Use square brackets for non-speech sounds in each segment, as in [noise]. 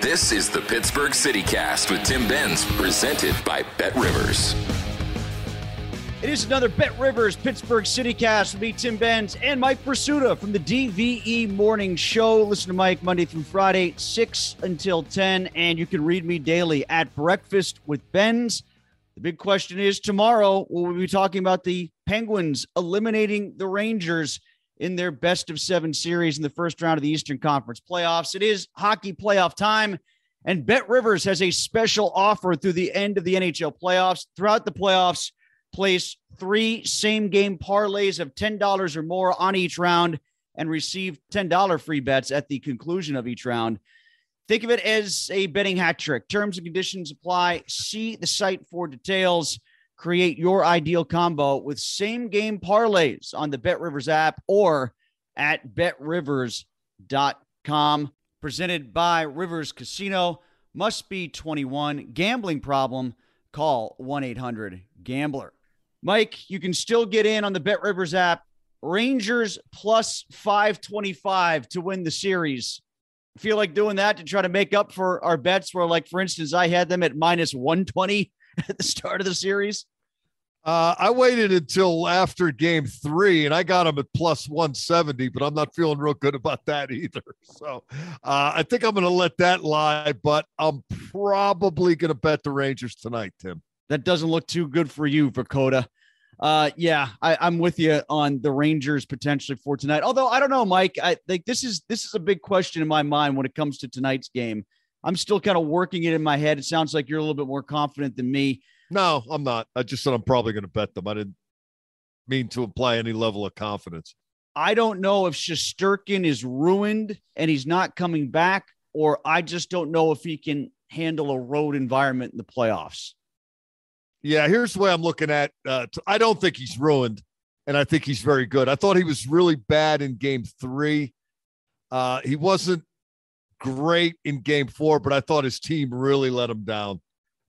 This is the Pittsburgh CityCast with Tim Benz, presented by Bet Rivers. It is another Bet Rivers Pittsburgh CityCast with me, Tim Benz, and Mike Prisuta from the DVE Morning Show. Listen to Mike Monday through Friday, 6 until 10, and you can read me daily at Breakfast with Benz. The big question is tomorrow, will we be talking about the Penguins eliminating the Rangers in their best of seven series in the first round of the Eastern Conference playoffs? It is hockey playoff time, and Bet Rivers has a special offer through the end of the NHL playoffs. Throughout the playoffs, place three same game parlays of $10 or more on each round and receive $10 free bets at the conclusion of each round. Think of it as a betting hat trick. Terms and conditions apply. See the site for details. Create your ideal combo with same game parlays on the Bet Rivers app or at betrivers.com. Presented by Rivers Casino. Must be 21. Gambling problem. Call 1 800 Gambler. Mike, you can still get in on the Bet Rivers app. Rangers plus 525 to win the series. Feel like doing that to try to make up for our bets where, like, for instance, I had them at minus 120 at [laughs] the start of the series? Uh, I waited until after game three and I got them at plus 170, but I'm not feeling real good about that either. [laughs] So uh, I think I'm going to let that lie, but I'm probably going to bet the Rangers tonight, Tim. That doesn't look too good for you, Vakoda. Uh, yeah, I, I'm with you on the Rangers potentially for tonight. Although I don't know, Mike. I think this is this is a big question in my mind when it comes to tonight's game. I'm still kind of working it in my head. It sounds like you're a little bit more confident than me. No, I'm not. I just said I'm probably going to bet them. I didn't mean to imply any level of confidence. I don't know if Shesterkin is ruined and he's not coming back, or I just don't know if he can handle a road environment in the playoffs. Yeah, here's the way I'm looking at. Uh, t- I don't think he's ruined, and I think he's very good. I thought he was really bad in Game Three. Uh, he wasn't great in Game Four, but I thought his team really let him down.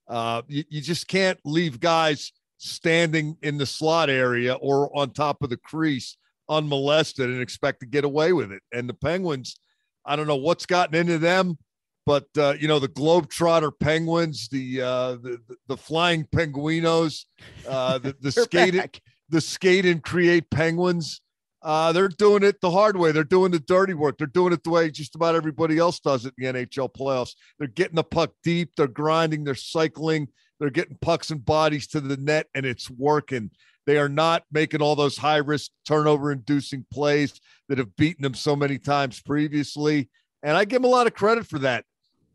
Uh, you, you just can't leave guys standing in the slot area or on top of the crease unmolested and expect to get away with it. And the Penguins, I don't know what's gotten into them, but uh, you know the Globetrotter Penguins, the uh, the, the flying Penguinos, uh, the the [laughs] skate it, the skate and create Penguins. Uh, they're doing it the hard way. They're doing the dirty work. They're doing it the way just about everybody else does it in the NHL playoffs. They're getting the puck deep. They're grinding. They're cycling. They're getting pucks and bodies to the net, and it's working. They are not making all those high risk turnover inducing plays that have beaten them so many times previously. And I give them a lot of credit for that.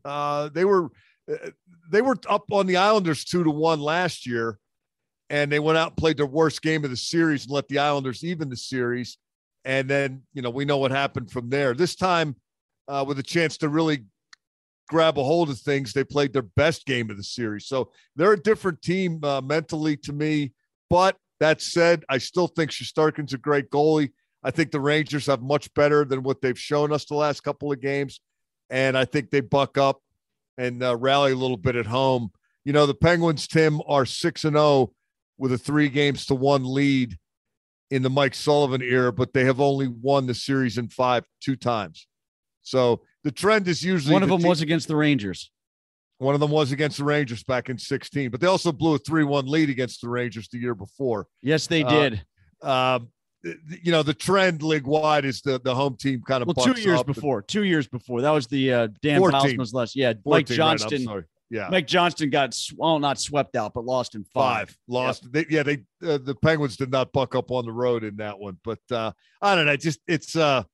Uh, they were uh, they were up on the Islanders two to one last year, and they went out and played their worst game of the series and let the Islanders even the series. And then you know we know what happened from there. This time, uh, with a chance to really grab a hold of things, they played their best game of the series. So they're a different team uh, mentally to me. But that said, I still think Shesterkin's a great goalie. I think the Rangers have much better than what they've shown us the last couple of games. And I think they buck up and uh, rally a little bit at home. You know, the Penguins, Tim, are 6 and 0 with a three games to one lead in the Mike Sullivan era, but they have only won the series in five, two times. So the trend is usually one of the them team- was against the Rangers. one of them was against the Rangers back in 16, but they also blew a 3 1 lead against the Rangers the year before. Yes, they Uh, did. Um, you know, the trend league wide is the, the home team kind of well, two years up and- before. Two years before. That was the uh, Dan 14. Bylsma's last. Yeah, Mike 14, right, I'm Johnston. sorry. Yeah. Mike Johnston got well, not swept out, but lost in five. five lost. They, yeah, they uh, the Penguins did not buck up on the road in that one, but uh, I don't know. Just it's uh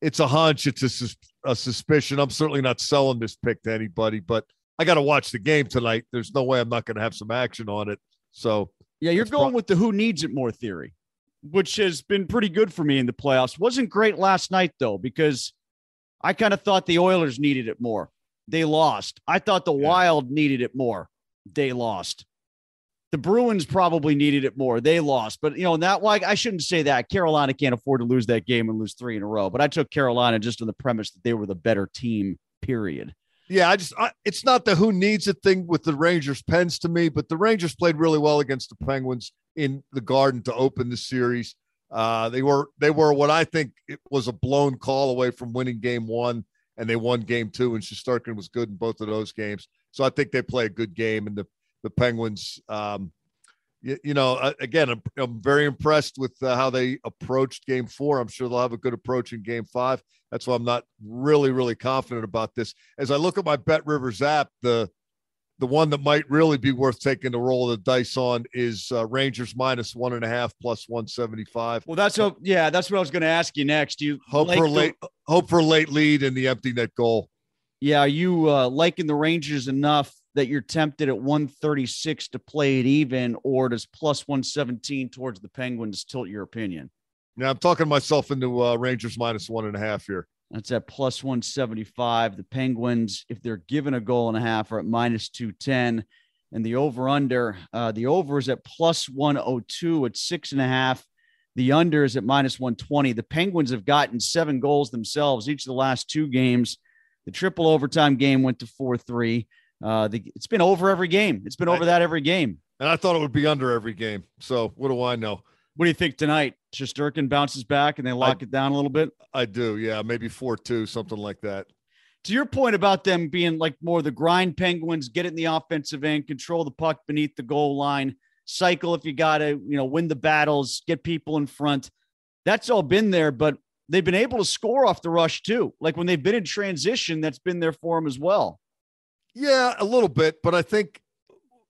it's a hunch. It's a, sus- a suspicion. I'm certainly not selling this pick to anybody, but I got to watch the game tonight. There's no way I'm not going to have some action on it. So Yeah, you're going pro- with the who needs it more theory, which has been pretty good for me in the playoffs. Wasn't great last night though, because I kind of thought the Oilers needed it more. They lost. I thought the Wild needed it more. They lost. The Bruins probably needed it more. They lost. But you know, that like I shouldn't say that. Carolina can't afford to lose that game and lose three in a row. But I took Carolina just on the premise that they were the better team, period. Yeah, I just I, it's not the who needs it thing with the Rangers pens to me, but the Rangers played really well against the Penguins in the Garden to open the series. Uh, they were they were what I think it was a blown call away from winning game one, and they won game two, and Shesterkin was good in both of those games. So I think they play a good game, and the the Penguins. Um, you, you know, again, I'm, I'm very impressed with uh, how they approached game four. I'm sure they'll have a good approach in game five. That's why I'm not really, really confident about this. As I look at my Bet Rivers app, the the one that might really be worth taking the roll of the dice on is uh, Rangers minus one and a half plus 175. Well, that's what yeah, that's what I was going to ask you next. Do you Hope like for the- late, hope for a late lead in the empty net goal. Yeah, are you uh, liking the Rangers enough that you're tempted at 136 to play it even, or does plus 117 towards the Penguins tilt your opinion? Now I'm talking myself into uh, Rangers minus one and a half here. That's at plus 175. The Penguins, if they're given a goal and a half, are at minus 210. And the over under, uh, the over is at plus 102 at six and a half. The under is at minus 120. The Penguins have gotten seven goals themselves each of the last two games. The triple overtime game went to 4 3. Uh, the, it's been over every game. It's been over that every game. And I thought it would be under every game. So what do I know? What do you think tonight? Shesterkin bounces back and they lock it down a little bit? I do. Yeah, maybe 4 2, something like that. to your point about them being like more the grind penguins, get it in the offensive end, control the puck beneath the goal line, cycle if you got to, you know, win the battles, get people in front. That's all been there, but they've been able to score off the rush too. Like when they've been in transition, that's been there for them as well. Yeah, a little bit, but I think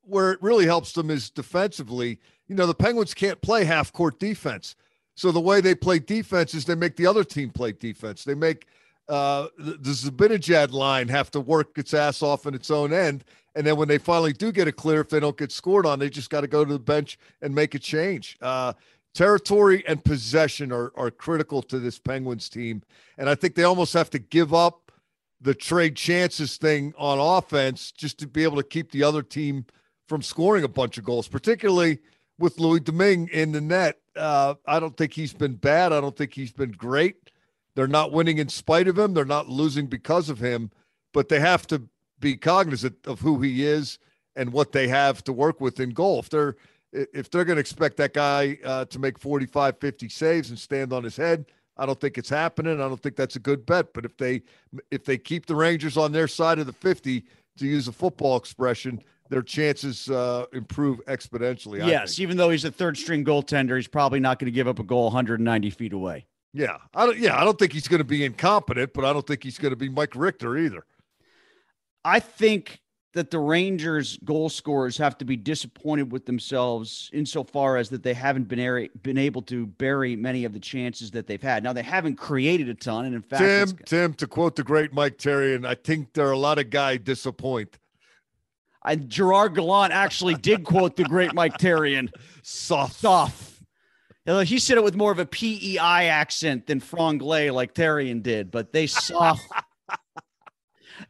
where it really helps them is defensively. You know, the Penguins can't play half court defense. So the way they play defense is they make the other team play defense. They make uh, the, the Zibanejad line have to work its ass off in its own end. And then when they finally do get a clear, if they don't get scored on, they just got to go to the bench and make a change. Uh, territory and possession are, are critical to this Penguins team. And I think they almost have to give up the trade chances thing on offense just to be able to keep the other team from scoring a bunch of goals, particularly with Louis Domingue in the net. Uh, I don't think he's been bad. I don't think he's been great. They're not winning in spite of him. They're not losing because of him, but they have to be cognizant of who he is and what they have to work with in goal. If they're if they're going to expect that guy uh, to make 45, 50 saves and stand on his head, I don't think it's happening. I don't think that's a good bet. But if they if they keep the Rangers on their side of the 50, to use a football expression, their chances uh, improve exponentially. I yes, even though he's a third string goaltender, he's probably not going to give up a goal 190 feet away. Yeah, I don't. Yeah, I don't think he's going to be incompetent, but I don't think he's going to be Mike Richter either. I think that the Rangers goal scorers have to be disappointed with themselves insofar as that they haven't been, a- been able to bury many of the chances that they've had. Now they haven't created a ton, and in fact, Tim, Tim, to quote the great Mike Terry, and I think there are a lot of guys disappoint. I, Gerard Gallant actually did quote the great Mike Therrien. Soft. Soft. He said it with more of a PEI accent than franglais like Therrien did, but they soft.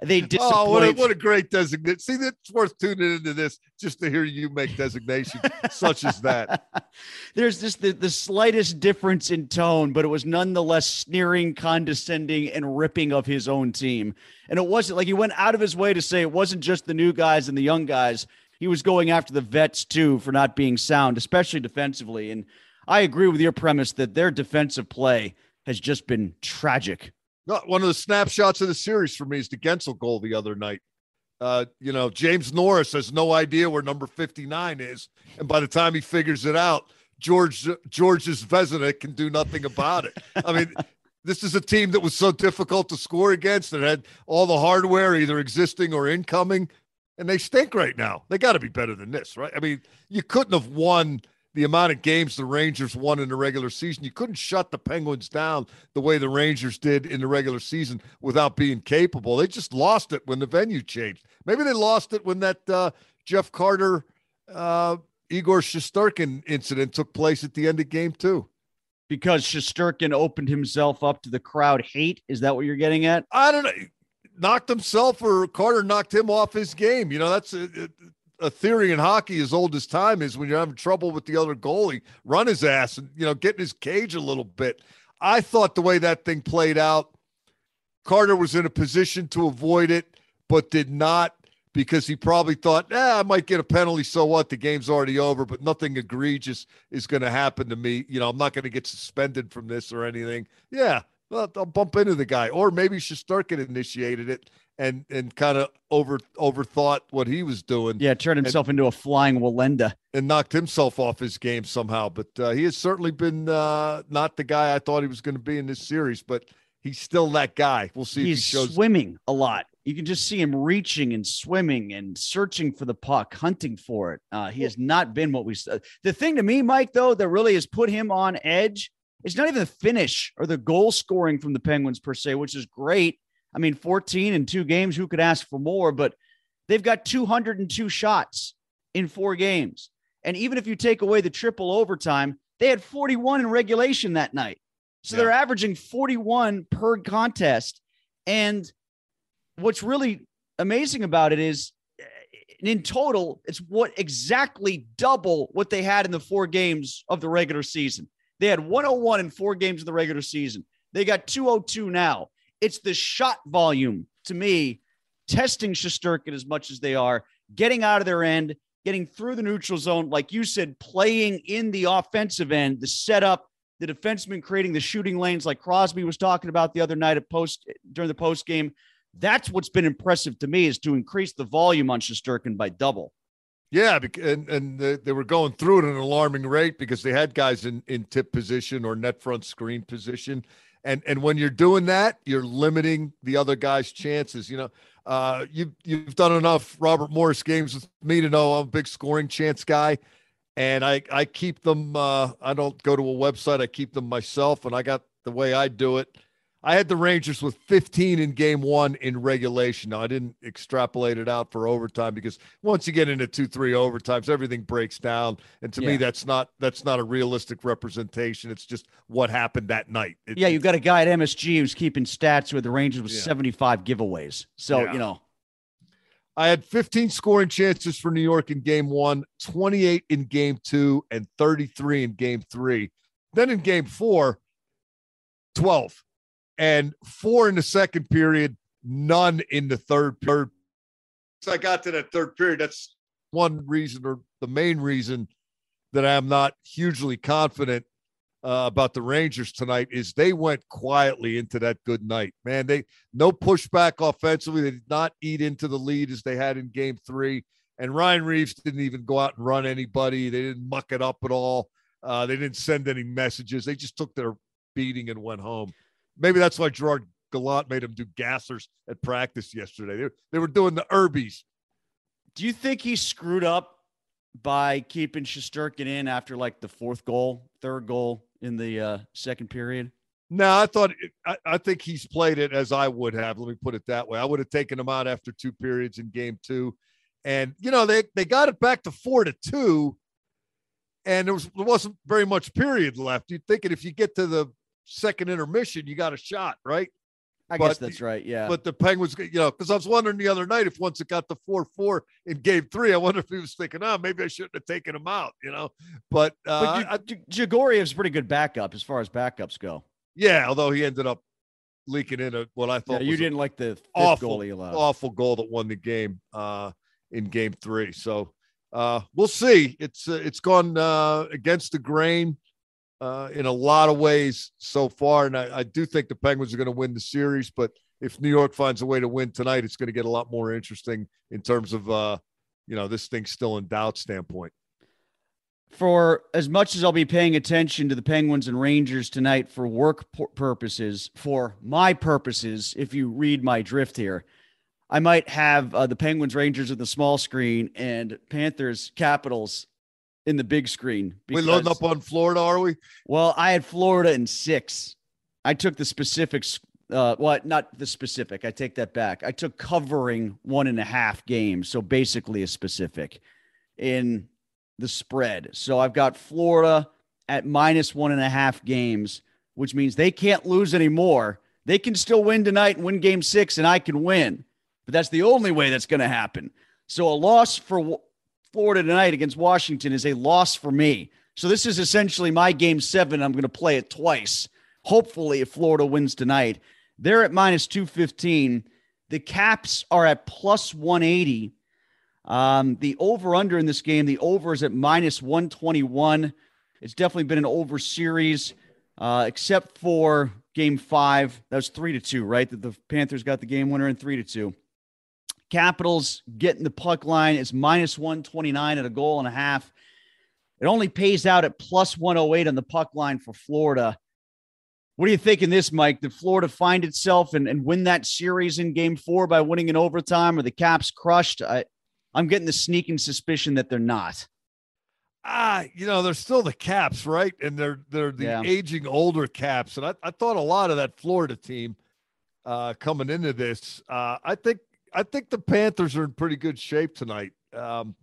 They disappoint. [laughs] Oh, what a, what a great designation. See, that's worth tuning into this just to hear you make designation such as that. [laughs] There's just the, the slightest difference in tone, but it was nonetheless sneering, condescending, and ripping of his own team. And it wasn't like he went out of his way to say it wasn't just the new guys and the young guys. He was going after the vets too for not being sound, especially defensively. And I agree with your premise that their defensive play has just been tragic. No, one of the snapshots of the series for me is the Guentzel goal the other night. Uh, you know, James Norris has no idea where number 59 is. And by the time he figures it out, George George's Vezina can do nothing about it. I mean, [laughs] this is a team that was so difficult to score against that had all the hardware either existing or incoming, and they stink right now. They got to be better than this, right? I mean, you couldn't have won the amount of games the Rangers won in the regular season. You couldn't shut the Penguins down the way the Rangers did in the regular season without being capable. They just lost it when the venue changed. Maybe they lost it when that uh, Jeff Carter, uh, Igor Shesterkin incident took place at the end of game two. Because Shesterkin opened himself up to the crowd hate. Is that what you're getting at? I don't know. Knocked himself or Carter knocked him off his game. You know, that's a, a theory in hockey as old as time is when you're having trouble with the other goalie, run his ass and, you know, get in his cage a little bit. I thought the way that thing played out, Carter was in a position to avoid it, but did not because he probably thought, eh, I might get a penalty. So what? The game's already over, but nothing egregious is going to happen to me. You know, I'm not going to get suspended from this or anything. Yeah, well, I'll bump into the guy. Or maybe Shesterkin initiated it and and kind of over overthought what he was doing. Yeah, turned himself and, into a flying Wallenda and knocked himself off his game somehow. But uh, he has certainly been uh, not the guy I thought he was going to be in this series. But he's still that guy. We'll see. He's if he shows swimming a lot. You can just see him reaching and swimming and searching for the puck, hunting for it. Uh, he has not been what we. Uh, the thing to me, Mike, though, that really has put him on edge. It's not even the finish or the goal scoring from the Penguins per se, which is great. I mean, 14 in two games, who could ask for more? But they've got 202 shots in four games. And even if you take away the triple overtime, they had 41 in regulation that night. So yeah. they're averaging 41 per contest. And what's really amazing about it is eh, in total, it's what exactly double what they had in the four games of the regular season. They had 101 in four games of the regular season. They got 202 now. It's the shot volume to me, testing Shesterkin as much as they are, getting out of their end, getting through the neutral zone, like you said, playing in the offensive end, the setup, the defenseman creating the shooting lanes, like Crosby was talking about the other night at post during the post game. That's what's been impressive to me is to increase the volume on Shesterkin by double. Yeah, and and they were going through at an alarming rate because they had guys in in tip position or net front screen position, and and when you're doing that, you're limiting the other guy's chances. You know, uh, you you've done enough Robert Morris games with me to know I'm a big scoring chance guy, and I I keep them. Uh, I don't go to a website. I keep them myself, and I got the way I do it. I had the Rangers with 15 in game one in regulation. Now, I didn't extrapolate it out for overtime because once you get into two, three overtimes, everything breaks down. And to yeah. me, that's not that's not a realistic representation. It's just what happened that night. It, yeah, you've got a guy at MSG who's keeping stats with the Rangers with yeah. 75 giveaways. So, yeah. you know. I had 15 scoring chances for New York in game one, 28 in game two, and 33 in game three. Then in game four, 12 and four in the second period, none in the third period. So I got to that third period. That's one reason, or the main reason, that I'm not hugely confident uh, about the Rangers tonight is they went quietly into that good night. Man, they no pushback offensively. They did not eat into the lead as they had in Game Three. And Ryan Reaves didn't even go out and run anybody. They didn't muck it up at all. Uh, they didn't send any messages. They just took their beating and went home maybe that's why Gerard Gallant made him do gassers at practice yesterday. They, they were doing the Herbies. Do you think he screwed up by keeping Shesterkin in after like the fourth goal, third goal in the uh, second period? No, I thought I, I think he's played it as I would have. Let me put it that way. I would have taken him out after two periods in game two. And you know, they they got it back to four to two, and there was there wasn't very much period left. You'd think if you get to the second intermission, you got a shot, right? I but, guess that's right. Yeah. But the Penguins, you know, because I was wondering the other night if once it got to four four in game three, I wonder if he was thinking, oh, maybe I shouldn't have taken him out, you know. But, uh, but Georgiev's pretty good backup as far as backups go. Yeah, although he ended up leaking in a, what I thought yeah, you didn't like the awful goal he allowed. awful goal that won the game uh, in game three. So uh, we'll see. It's uh, it's gone uh, against the grain uh, in a lot of ways so far, and I, I do think the Penguins are going to win the series. But if New York finds a way to win tonight, it's going to get a lot more interesting in terms of uh, you know this thing's still in doubt standpoint for as much as I'll be paying attention to the Penguins and Rangers tonight for work purposes, for my purposes, if you read my drift here, I might have uh, the Penguins Rangers in the small screen and Panthers Capitals in the big screen. Because, we loading up on Florida, are we? Well, I had Florida in six. I took the specifics. Uh, well, not the specific. I take that back. I took covering one and a half games, so basically a specific in the spread. So I've got Florida at minus one and a half games, which means they can't lose anymore. They can still win tonight and win game six, and I can win. But that's the only way that's going to happen. So a loss for Florida tonight against Washington is a loss for me. So this is essentially my game seven. I'm going to play it twice. Hopefully, if Florida wins tonight, they're at minus 215. The Caps are at plus 180. Um, the over under in this game, the over is at minus 121. It's definitely been an over series, uh, except for game five. That was three to two, right? That the Panthers got the game winner in three to two. Capitals getting the puck line is minus 129 at a goal and a half. It only pays out at plus 108 on the puck line for Florida. What do you think in this, Mike? Did Florida find itself and, and win that series in game four by winning in overtime or the Caps crushed? I, I'm getting the sneaking suspicion that they're not. Ah, you know, they're still the caps, right? And they're they're the yeah. aging older caps. And I, I thought a lot of that Florida team uh coming into this. Uh I think I think the Panthers are in pretty good shape tonight. Um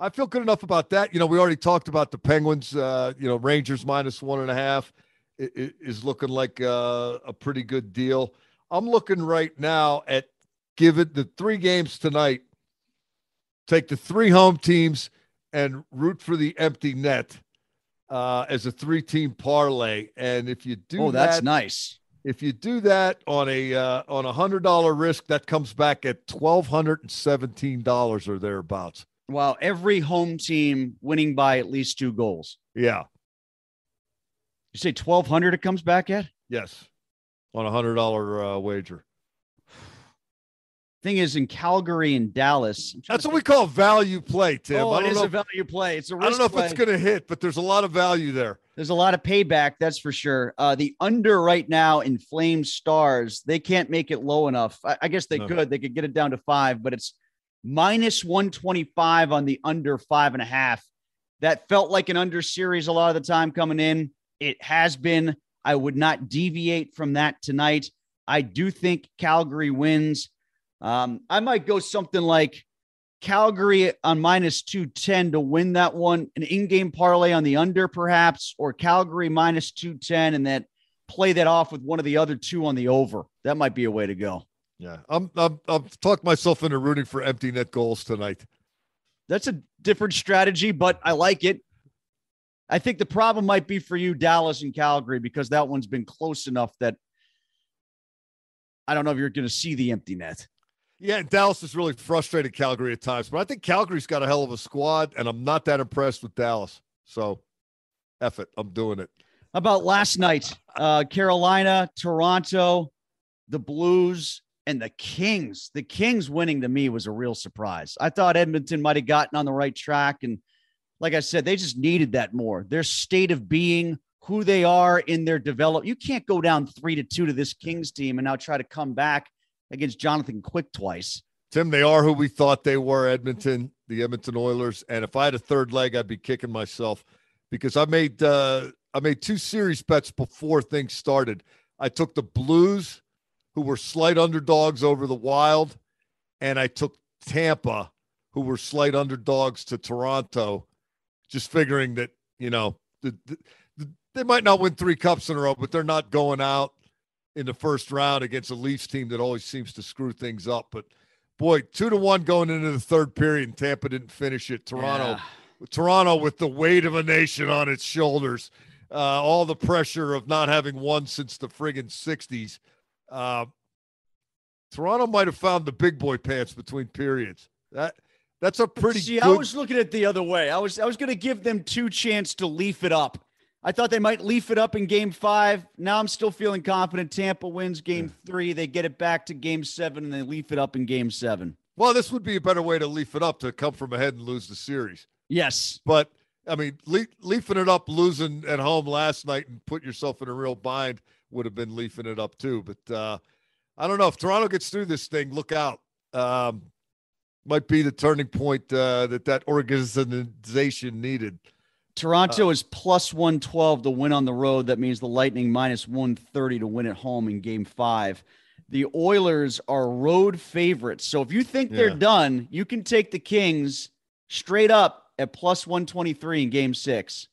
I feel good enough about that. You know, we already talked about the Penguins, uh, you know, Rangers minus one and a half is looking like uh, a pretty good deal. I'm looking right now at give it the three games tonight take the three home teams and root for the empty net uh, as a three team parlay. And if you do, oh, that's that, nice. If you do that on a uh, on a hundred dollar risk, that comes back at twelve hundred and seventeen dollars or thereabouts. Wow! Every home team winning by at least two goals. Yeah. You say twelve hundred? It comes back at yes, on a hundred dollar uh, wager. Thing is, in Calgary and Dallas, that's what we call value play, Tim. Oh, I it is know, a value play. It's a risk I don't know play. if it's going to hit, but there's a lot of value there. There's a lot of payback, that's for sure. Uh, the under right now in Flame Stars, they can't make it low enough. I, I guess they no. could. They could get it down to five, but it's minus 125 on the under five and a half. That felt like an under series a lot of the time coming in. It has been. I would not deviate from that tonight. I do think Calgary wins. Um, I might go something like Calgary on minus 210 to win that one, an in game parlay on the under, perhaps, or Calgary minus 210 and then play that off with one of the other two on the over. That might be a way to go. Yeah. I'm, I'm, I've talked myself into rooting for empty net goals tonight. That's a different strategy, but I like it. I think the problem might be for you, Dallas and Calgary, because that one's been close enough that I don't know if you're going to see the empty net. Yeah, Dallas has really frustrated Calgary at times, but I think Calgary's got a hell of a squad, and I'm not that impressed with Dallas. So, F it, I'm doing it. How about last night? Uh, Carolina, Toronto, the Blues, and the Kings. The Kings winning to me was a real surprise. I thought Edmonton might have gotten on the right track. And like I said, they just needed that more. Their state of being, who they are in their develop. You can't go down three to two to this Kings team and now try to come back against Jonathan Quick twice. Tim, they are who we thought they were, Edmonton, the Edmonton Oilers. And if I had a third leg, I'd be kicking myself because I made uh, I made two series bets before things started. I took the Blues, who were slight underdogs over the Wild, and I took Tampa, who were slight underdogs to Toronto, just figuring that you know the, the, the, they might not win three cups in a row, but they're not going out in the first round against a Leafs team that always seems to screw things up. But boy, two to one going into the third period, and Tampa didn't finish it. Toronto, yeah. Toronto with the weight of a nation on its shoulders, uh, all the pressure of not having won since the friggin' '60s. Uh, Toronto might have found the big boy pants between periods. That that's a pretty. See, good... I was looking at the other way. I was I was going to give them two chance to leaf it up. I thought they might leaf it up in game five. Now I'm still feeling confident. Tampa wins game three. They get it back to game seven and they leaf it up in game seven. Well, this would be a better way to leaf it up to come from ahead and lose the series. Yes. But I mean, le- leafing it up, losing at home last night and put yourself in a real bind would have been leafing it up too. But uh, I don't know if Toronto gets through this thing. Look out. Um, might be the turning point uh, that that organization needed. Toronto uh, is plus 112 to win on the road. That means the Lightning minus 130 to win at home in game five. The Oilers are road favorites. So if you think they're done, you can take the Kings straight up at plus 123 in game six.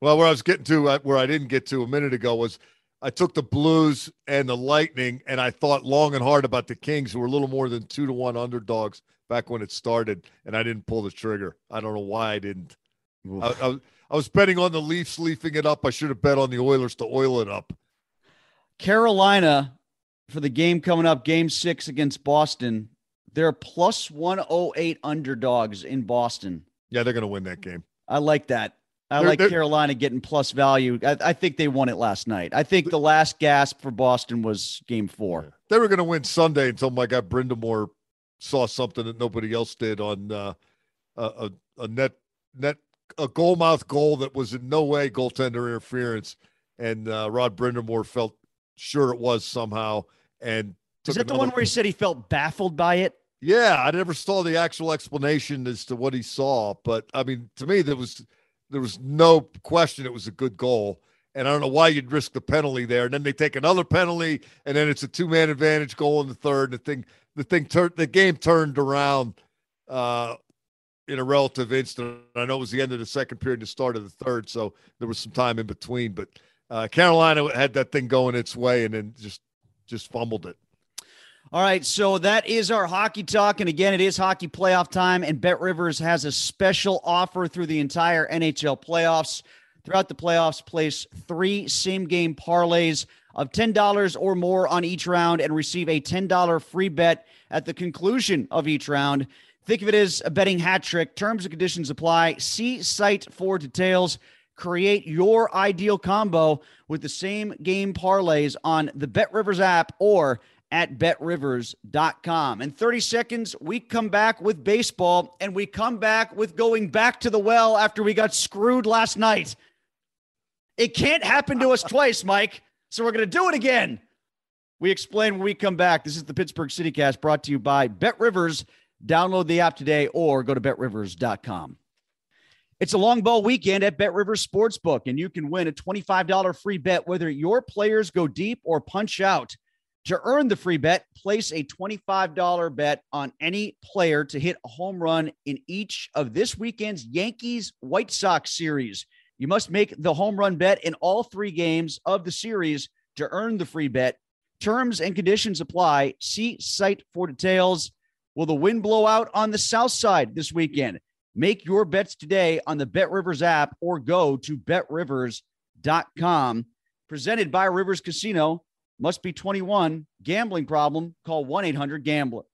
Well, where I was getting to, uh, where I didn't get to a minute ago, was I took the Blues and the Lightning, and I thought long and hard about the Kings, who were a little more than two to one underdogs back when it started, and I didn't pull the trigger. I don't know why I didn't. I, I, I was betting on the Leafs leafing it up. I should have bet on the Oilers to oil it up. Carolina for the game coming up, game six against Boston. They're plus 108 underdogs in Boston. Yeah, they're going to win that game. I like that. I they're, like they're, Carolina getting plus value. I, I, think they won it last night. I think the last gasp for Boston was game four. They were going to win Sunday until my guy Brind'Amour saw something that nobody else did on uh, a, a net net a goal mouth goal that was in no way goaltender interference, and uh, Rod Brind'Amour felt sure it was somehow. And is that the one where he said he felt baffled by it? Yeah, I never saw the actual explanation as to what he saw, but I mean, to me, there was there was no question it was a good goal. And I don't know why you'd risk the penalty there. And then they take another penalty, and then it's a two man advantage goal in the third. And the thing, the thing turned, the game turned around uh, in a relative instant. I know it was the end of the second period and the start of the third, so there was some time in between. But uh, Carolina had that thing going its way and then just just fumbled it. All right, so that is our hockey talk, and again, it is hockey playoff time, and Bet Rivers has a special offer through the entire NHL playoffs. Throughout the playoffs, place three same game parlays of $10 or more on each round and receive a $10 free bet at the conclusion of each round. Think of it as a betting hat trick. Terms and conditions apply. See site for details. Create your ideal combo with the same game parlays on the Bet Rivers app or at betrivers.com. In 30 seconds, we come back with baseball and we come back with going back to the well after we got screwed last night. It can't happen to us [laughs] twice, Mike. So we're going to do it again. We explain when we come back. This is the Pittsburgh CityCast brought to you by Bet Rivers. Download the app today or go to betrivers.com. It's a long ball weekend at Bet Rivers Sportsbook, and you can win a $25 free bet whether your players go deep or punch out. To earn the free bet, place a $25 bet on any player to hit a home run in each of this weekend's Yankees White Sox series. You must make the home run bet in all three games of the series to earn the free bet. Terms and conditions apply. See site for details. Will the wind blow out on the south side this weekend? Make your bets today on the Bet Rivers app or go to betrivers.com. Presented by Rivers Casino. Must be 21. Gambling problem? Call 1 800 Gambler.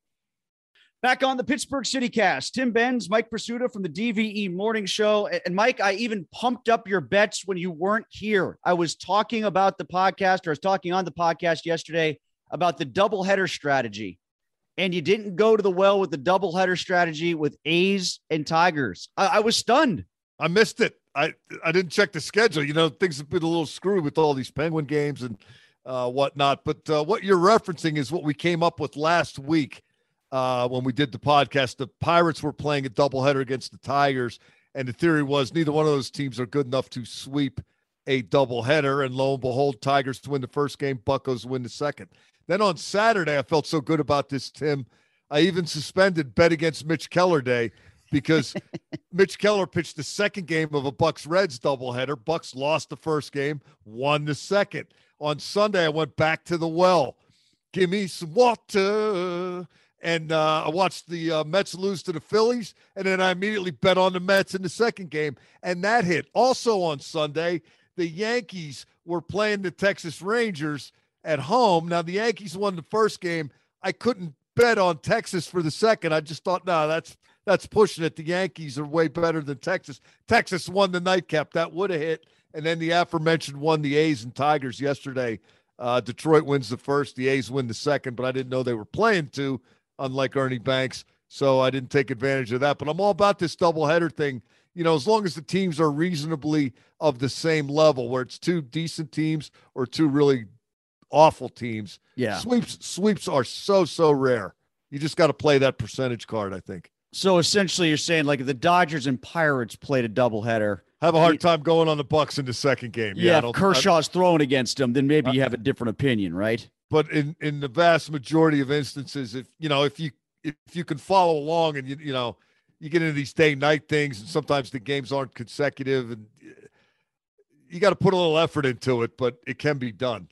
Back on the Pittsburgh City Cast, Tim Benz, Mike Prisuta from the DVE Morning Show. And Mike, I even pumped up your bets when you weren't here. I was talking about the podcast, or I was talking on the podcast yesterday about the doubleheader strategy and you didn't go to the well with the doubleheader strategy with A's and Tigers. I, I was stunned. I missed it. I I didn't check the schedule. You know, things have been a little screwed with all these Penguin games and uh, whatnot. But uh, what you're referencing is what we came up with last week. uh, when we did the podcast. The Pirates were playing a doubleheader against the Tigers, and the theory was neither one of those teams are good enough to sweep a doubleheader. And lo and behold, Tigers win the first game, Buckos win the second. Then on Saturday, I felt so good about this, Tim. I even suspended bet against Mitch Keller Day because [laughs] Mitch Keller pitched the second game of a Bucks Reds doubleheader. Bucks lost the first game, won the second. On Sunday, I went back to the well. Give me some water. And uh, I watched the uh, Mets lose to the Phillies, and then I immediately bet on the Mets in the second game, and that hit. Also on Sunday, the Yankees were playing the Texas Rangers at home. Now the Yankees won the first game. I couldn't bet on Texas for the second. I just thought, no, that's that's pushing it. The Yankees are way better than Texas. Texas won the nightcap. That would have hit. And then the aforementioned won the A's and Tigers yesterday. Uh, Detroit wins the first, the A's win the second, but I didn't know they were playing two, unlike Ernie Banks. So I didn't take advantage of that. But I'm all about this doubleheader thing. You know, as long as the teams are reasonably of the same level, where it's two decent teams or two really awful teams. Yeah. Sweeps sweeps are so, so rare. You just got to play that percentage card, I think. So essentially, you're saying like if the Dodgers and Pirates played a doubleheader, have a hard time going on the Bucks in the second game. Yeah, yeah if Kershaw's I, throwing against them, then maybe you have a different opinion, right? But in in the vast majority of instances, if you know if you if you can follow along and you you know you get into these day night things, and sometimes the games aren't consecutive, and uh, you got to put a little effort into it, but it can be done.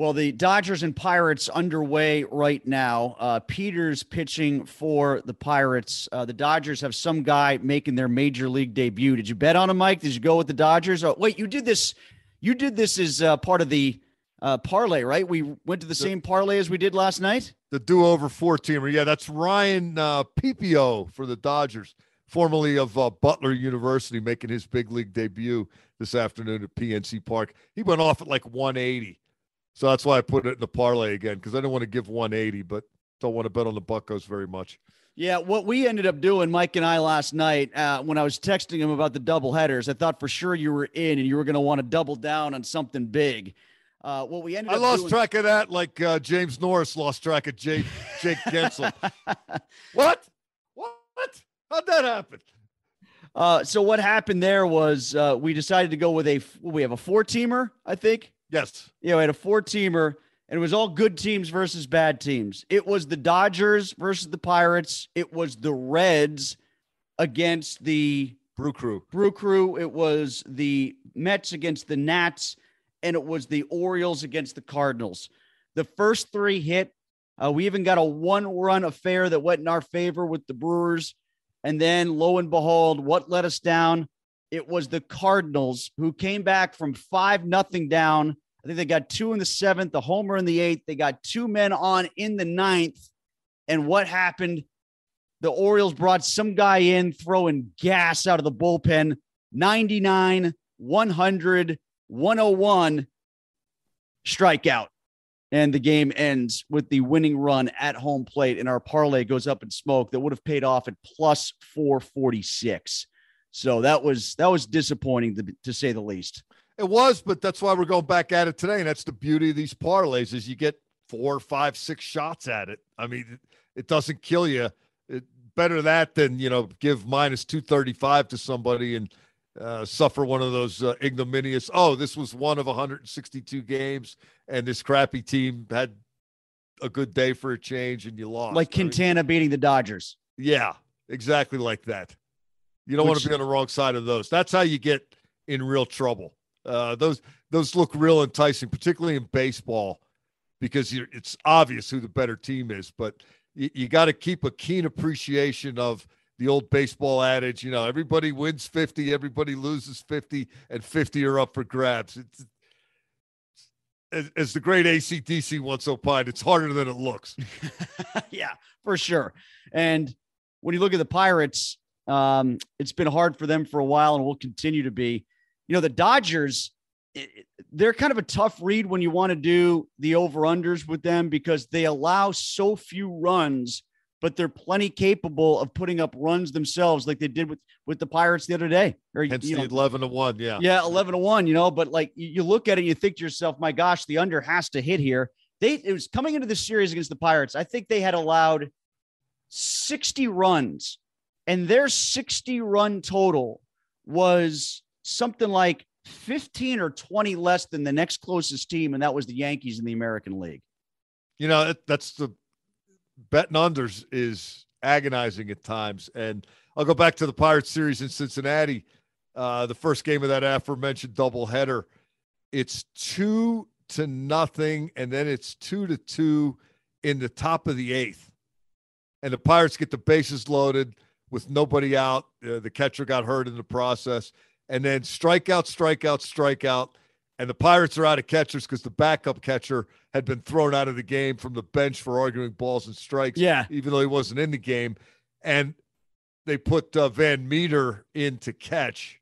Well, the Dodgers and Pirates underway right now. Uh, Peters pitching for the Pirates. Uh, the Dodgers have some guy making their major league debut. Did you bet on him, Mike? Did you go with the Dodgers? Oh, wait, you did this. You did this as uh, part of the uh, parlay, right? We went to the, the, same parlay as we did last night. The do-over four-teamer. Yeah, that's Ryan uh, for the Dodgers, formerly of uh, Butler University, making his big league debut this afternoon at PNC Park. He went off at like 180. So that's why I put it in the parlay again because I don't want to give 180, but don't want to bet on the Buckos very much. Yeah, what we ended up doing, Mike and I, last night uh, when I was texting him about the double headers, I thought for sure you were in and you were going to want to double down on something big. Uh, what we ended I lost doing- track of that, like uh, James Norris lost track of Jake Jake Guentzel. [laughs] what? What? How'd that happen? Uh, so what happened there was uh, we decided to go with a we have a four teamer, I think. Yes. You know, we had a four teamer, and it was all good teams versus bad teams. It was the Dodgers versus the Pirates. It was the Reds against the Brew Crew. Brew Crew. It was the Mets against the Nats, and it was the Orioles against the Cardinals. The first three hit. Uh, we even got a one run affair that went in our favor with the Brewers. And then lo and behold, what let us down? It was the Cardinals who came back from five nothing down. I think they got two in the seventh, the homer in the eighth. They got two men on in the ninth. And what happened? The Orioles brought some guy in throwing gas out of the bullpen 99, 100, 101 strikeout. And the game ends with the winning run at home plate. And our parlay goes up in smoke that would have paid off at plus 446. So that was that was disappointing to, to say the least. It was, but that's why we're going back at it today, and that's the beauty of these parlays is you get four, five, six shots at it. I mean, it, doesn't kill you. It, better that than you know give minus two thirty five to somebody and uh, suffer one of those uh, ignominious. Oh, this was one of 162 games, and this crappy team had a good day for a change, and you lost. Like Quintana I mean, beating the Dodgers. Yeah, exactly like that. You don't Which, want to be on the wrong side of those. That's how you get in real trouble. Uh, those those look real enticing, particularly in baseball, because it's obvious who the better team is. But you, you got to keep a keen appreciation of the old baseball adage. You know, everybody wins fifty, everybody loses fifty, and fifty are up for grabs. It's, as, as the great ACDC once opined, it's harder than it looks. [laughs] yeah, for sure. And when you look at the Pirates, um, it's been hard for them for a while and will continue to be. You know, the Dodgers, they're kind of a tough read when you want to do the over unders with them because they allow so few runs, but they're plenty capable of putting up runs themselves, like they did with with the Pirates the other day. Or Hence you know, eleven to one, yeah, yeah, eleven to one. You know, but like you look at it, and you think to yourself, my gosh, the under has to hit here. They it was coming into the series against the Pirates. I think they had allowed 60 runs, and their 60 run total was something like 15 or 20 less than the next closest team, and that was the Yankees in the American League. You know, that's the betting unders is agonizing at times. And I'll go back to the Pirates series in Cincinnati, uh, the first game of that aforementioned doubleheader. It's two to nothing, and then it's two to two in the top of the eighth. And the Pirates get the bases loaded with nobody out. Uh, the catcher got hurt in the process. And then strikeout, strikeout, strikeout. And the Pirates are out of catchers because the backup catcher had been thrown out of the game from the bench for arguing balls and strikes. Yeah. Even though he wasn't in the game. And they put uh, VanMeter in to catch.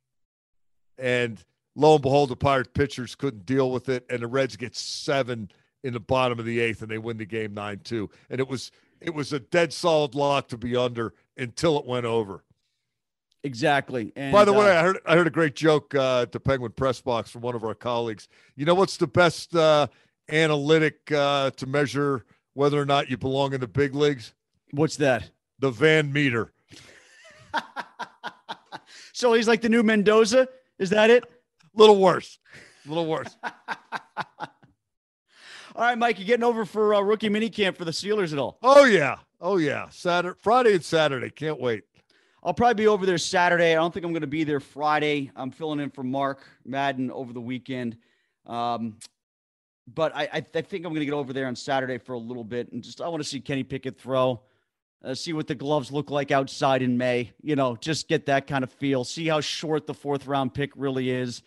And lo and behold, the Pirate pitchers couldn't deal with it. And the Reds get seven in the bottom of the eighth and they win the game 9 2. And it was it was a dead solid lock to be under until it went over. Exactly. And, By the uh, way, I heard I heard a great joke uh, at the Penguin press box from one of our colleagues. You know what's the best uh, analytic uh, to measure whether or not you belong in the big leagues? What's that? The VanMeter. [laughs] so he's like the new Mendoza. Is that it? A little worse. A little worse. [laughs] all right, Mike, you getting over for uh, rookie minicamp for the Steelers at all? Oh yeah, oh yeah. Saturday, Friday, and Saturday. Can't wait. I'll probably be over there Saturday. I don't think I'm going to be there Friday. I'm filling in for Mark Madden over the weekend. Um, but I, I, I, think I'm going to get over there on Saturday for a little bit and just I want to see Kenny Pickett throw, uh, see what the gloves look like outside in May. You know, just get that kind of feel. See how short the fourth round pick really is.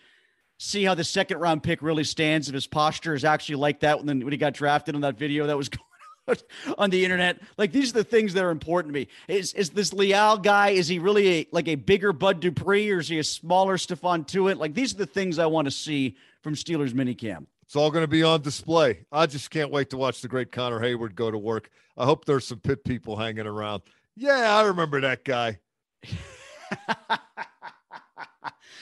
See how the second round pick really stands. If his posture is actually like that when, when he got drafted on that video that was [laughs] going on the internet. Like these are the things that are important to me. Is is this Leal guy? Is he really a, like a bigger Bud Dupree or is he a smaller Stephon Tuitt? Like these are the things I want to see from Steelers minicamp. It's all going to be on display. I just can't wait to watch the great Connor Heyward go to work. I hope there's some Pitt people hanging around. Yeah, I remember that guy. [laughs]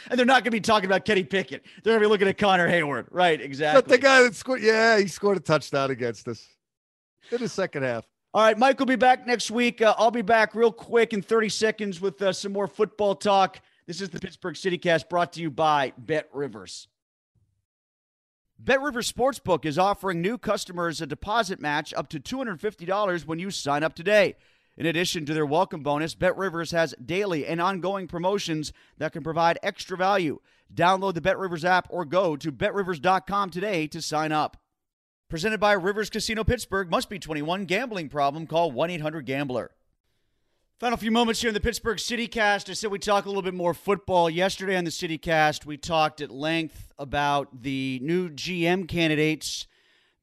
and they're not going to be talking about Kenny Pickett. They're going to be looking at Connor Heyward. Right, exactly. But the guy that scored, yeah, he scored a touchdown against us in the second half. All right, Mike will be back next week. Uh, I'll be back real quick in 30 seconds with uh, some more football talk. This is the Pittsburgh CityCast brought to you by Bet Rivers. Bet Rivers Sportsbook is offering new customers a deposit match up to $250 when you sign up today. In addition to their welcome bonus, Bet Rivers has daily and ongoing promotions that can provide extra value. Download the Bet Rivers app or go to betrivers.com today to sign up. Presented by Rivers Casino Pittsburgh. Must be 21. Gambling problem? Call 1 800 Gambler. Final few moments here in the Pittsburgh City Cast. I said we talk a little bit more football. Yesterday on the City Cast, we talked at length about the new GM candidates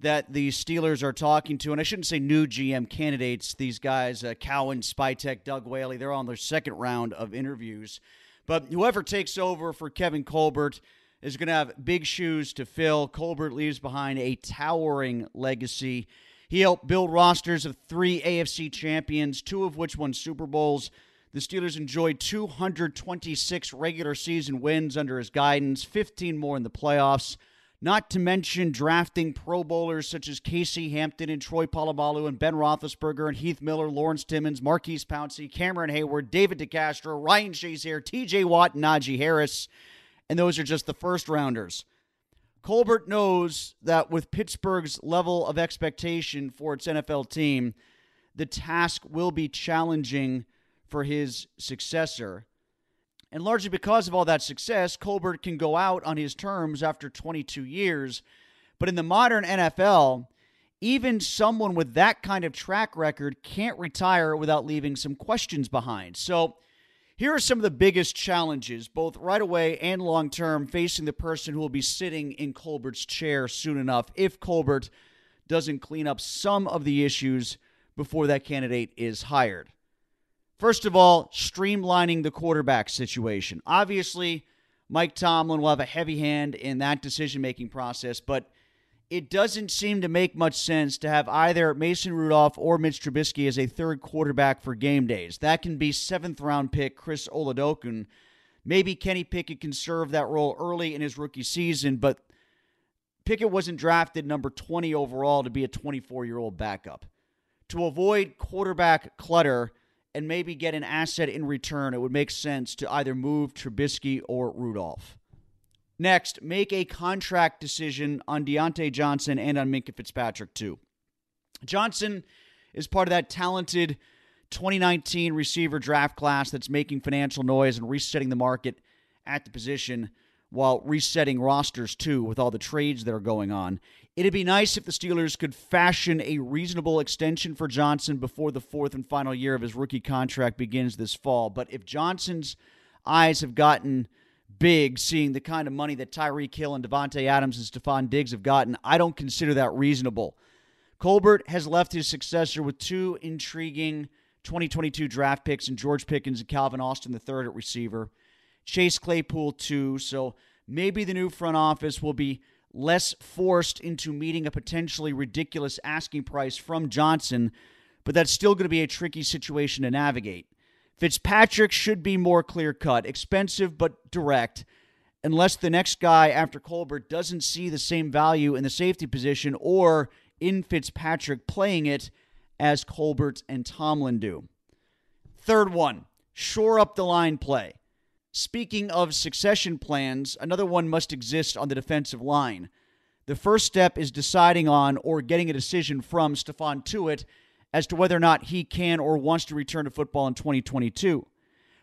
that the Steelers are talking to. And I shouldn't say new GM candidates. These guys, uh, Cowan, Spytek, Doug Whaley, they're on their second round of interviews. But whoever takes over for Kevin Colbert is going to have big shoes to fill. Colbert leaves behind a towering legacy. He helped build rosters of three AFC champions, two of which won Super Bowls. The Steelers enjoyed 226 regular season wins under his guidance, 15 more in the playoffs. Not to mention drafting Pro Bowlers such as Casey Hampton and Troy Polamalu and Ben Roethlisberger and Heath Miller, Lawrence Timmons, Maurkice Pouncey, Cameron Heyward, David DeCastro, Ryan Shazier, T.J. Watt, and Najee Harris and those are just the first rounders. Colbert knows that with Pittsburgh's level of expectation for its NFL team, the task will be challenging for his successor. And largely because of all that success, Colbert can go out on his terms after 22 years. But in the modern NFL, even someone with that kind of track record can't retire without leaving some questions behind. So here are some of the biggest challenges, both right away and long term, facing the person who will be sitting in Colbert's chair soon enough if Colbert doesn't clean up some of the issues before that candidate is hired. First of all, streamlining the quarterback situation. Obviously, Mike Tomlin will have a heavy hand in that decision making process, but it doesn't seem to make much sense to have either Mason Rudolph or Mitch Trubisky as a third quarterback for game days. That can be seventh round pick Chris Oladokun. Maybe Kenny Pickett can serve that role early in his rookie season, but Pickett wasn't drafted number 20 overall to be a 24 year old backup. to avoid quarterback clutter and maybe get an asset in return, it would make sense to either move Trubisky or Rudolph. Next, make a contract decision on Diontae Johnson and on Minkah Fitzpatrick, too. Johnson is part of that talented 2019 receiver draft class that's making financial noise and resetting the market at the position while resetting rosters too with all the trades that are going on. It'd be nice if the Steelers could fashion a reasonable extension for Johnson before the fourth and final year of his rookie contract begins this fall. But if Johnson's eyes have gotten big seeing the kind of money that Tyreek Hill and Davante Adams and Stefon Diggs have gotten, I don't consider that reasonable. Colbert has left his successor with two intriguing 2022 draft picks in George Pickens and Calvin Austin the third at receiver. Chase Claypool too, so maybe the new front office will be less forced into meeting a potentially ridiculous asking price from Johnson, but that's still going to be a tricky situation to navigate. Fitzpatrick should be more clear cut, expensive but direct, unless the next guy after Colbert doesn't see the same value in the safety position or in Fitzpatrick playing it as Colbert and Tomlin do. Third one, shore up the line play. Speaking of succession plans, another one must exist on the defensive line. The first step is deciding on or getting a decision from Stephon Tuitt as to whether or not he can or wants to return to football in 2022.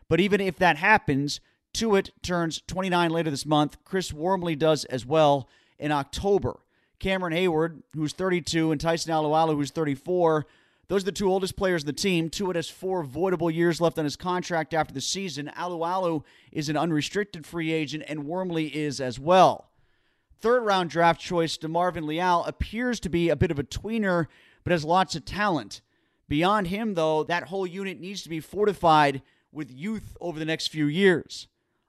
But even if that happens, Tuitt turns 29 later this month. Chris Wormley does as well in October. Cameron Heyward, who's 32, and Tyson Alualu, who's 34, those are the two oldest players in the team. Tuitt has four voidable years left on his contract after the season. Alualu is an unrestricted free agent, and Wormley is as well. Third round draft choice DeMarvin Leal appears to be a bit of a tweener, but has lots of talent. Beyond him, though, that whole unit needs to be fortified with youth over the next few years.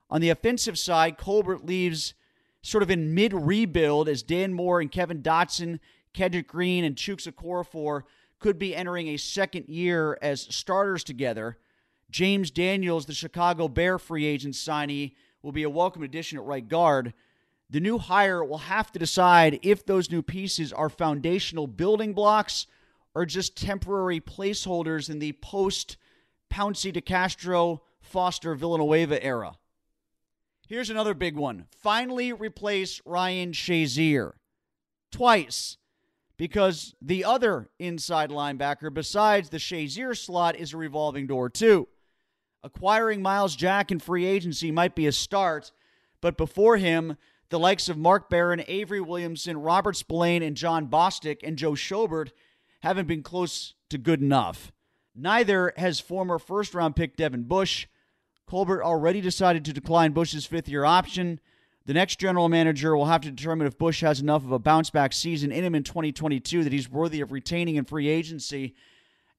On the offensive side, Colbert leaves sort of in mid rebuild as Dan Moore and Kevin Dotson, Kendrick Green, and Chuks Okorafor could be entering a second year as starters together. James Daniels, the Chicago Bear free agent signee, will be a welcome addition at right guard. The new hire will have to decide if those new pieces are foundational building blocks or just temporary placeholders in the post Pouncey DeCastro Foster Villanueva era. Here's another big one. Finally replace Ryan Shazier. Twice because the other inside linebacker, besides the Shazier slot, is a revolving door, too. Acquiring Myles Jack in free agency might be a start, but before him, the likes of Mark Barron, Avery Williamson, Robert Spillane, and Jon Bostic and Joe Schobert haven't been close to good enough. Neither has former first round pick Devin Bush. Colbert already decided to decline Bush's fifth year option. The next general manager will have to determine if Bush has enough of a bounce back season in him in 2022 that he's worthy of retaining in free agency,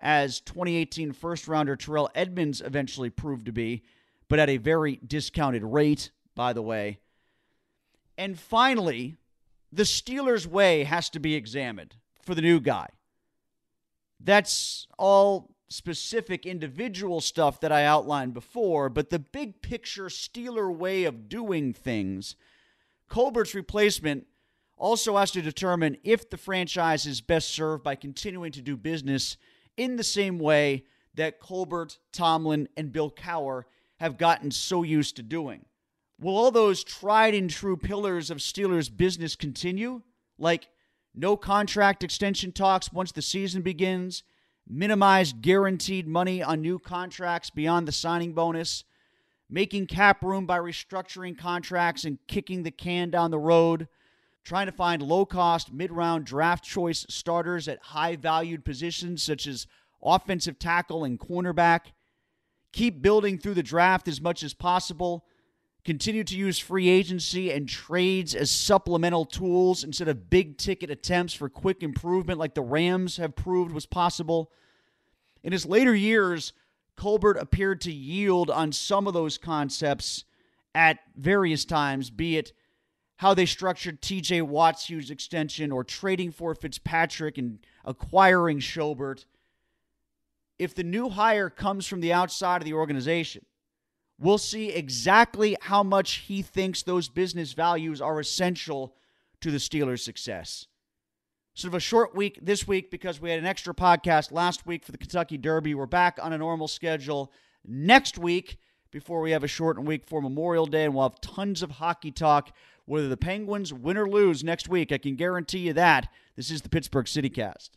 as 2018 first rounder Terrell Edmunds eventually proved to be, but at a very discounted rate, by the way. And finally, the Steelers' way has to be examined for the new guy. That's all specific individual stuff that I outlined before, but the big picture Steeler way of doing things, Colbert's replacement also has to determine if the franchise is best served by continuing to do business in the same way that Colbert, Tomlin, and Bill Cowher have gotten so used to doing. Will all those tried and true pillars of Steelers business continue? Like no contract extension talks once the season begins? Minimize guaranteed money on new contracts beyond the signing bonus, making cap room by restructuring contracts and kicking the can down the road, trying to find low cost mid round draft choice starters at high valued positions such as offensive tackle and cornerback, keep building through the draft as much as possible. Continue to use free agency and trades as supplemental tools instead of big ticket attempts for quick improvement like the Rams have proved was possible. In his later years, Colbert appeared to yield on some of those concepts at various times, be it how they structured TJ Watt's huge extension or trading for Fitzpatrick and acquiring Schobert. If the new hire comes from the outside of the organization, we'll see exactly how much he thinks those business values are essential to the Steelers' success. Sort of a short week this week because we had an extra podcast last week for the Kentucky Derby. We're back on a normal schedule next week before we have a shortened week for Memorial Day, and we'll have tons of hockey talk. Whether the Penguins win or lose next week, I can guarantee you that. This is the Pittsburgh CityCast.